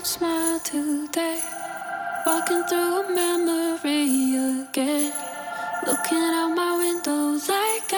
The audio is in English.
don't smile today. Walking through a memory again. Looking out my window like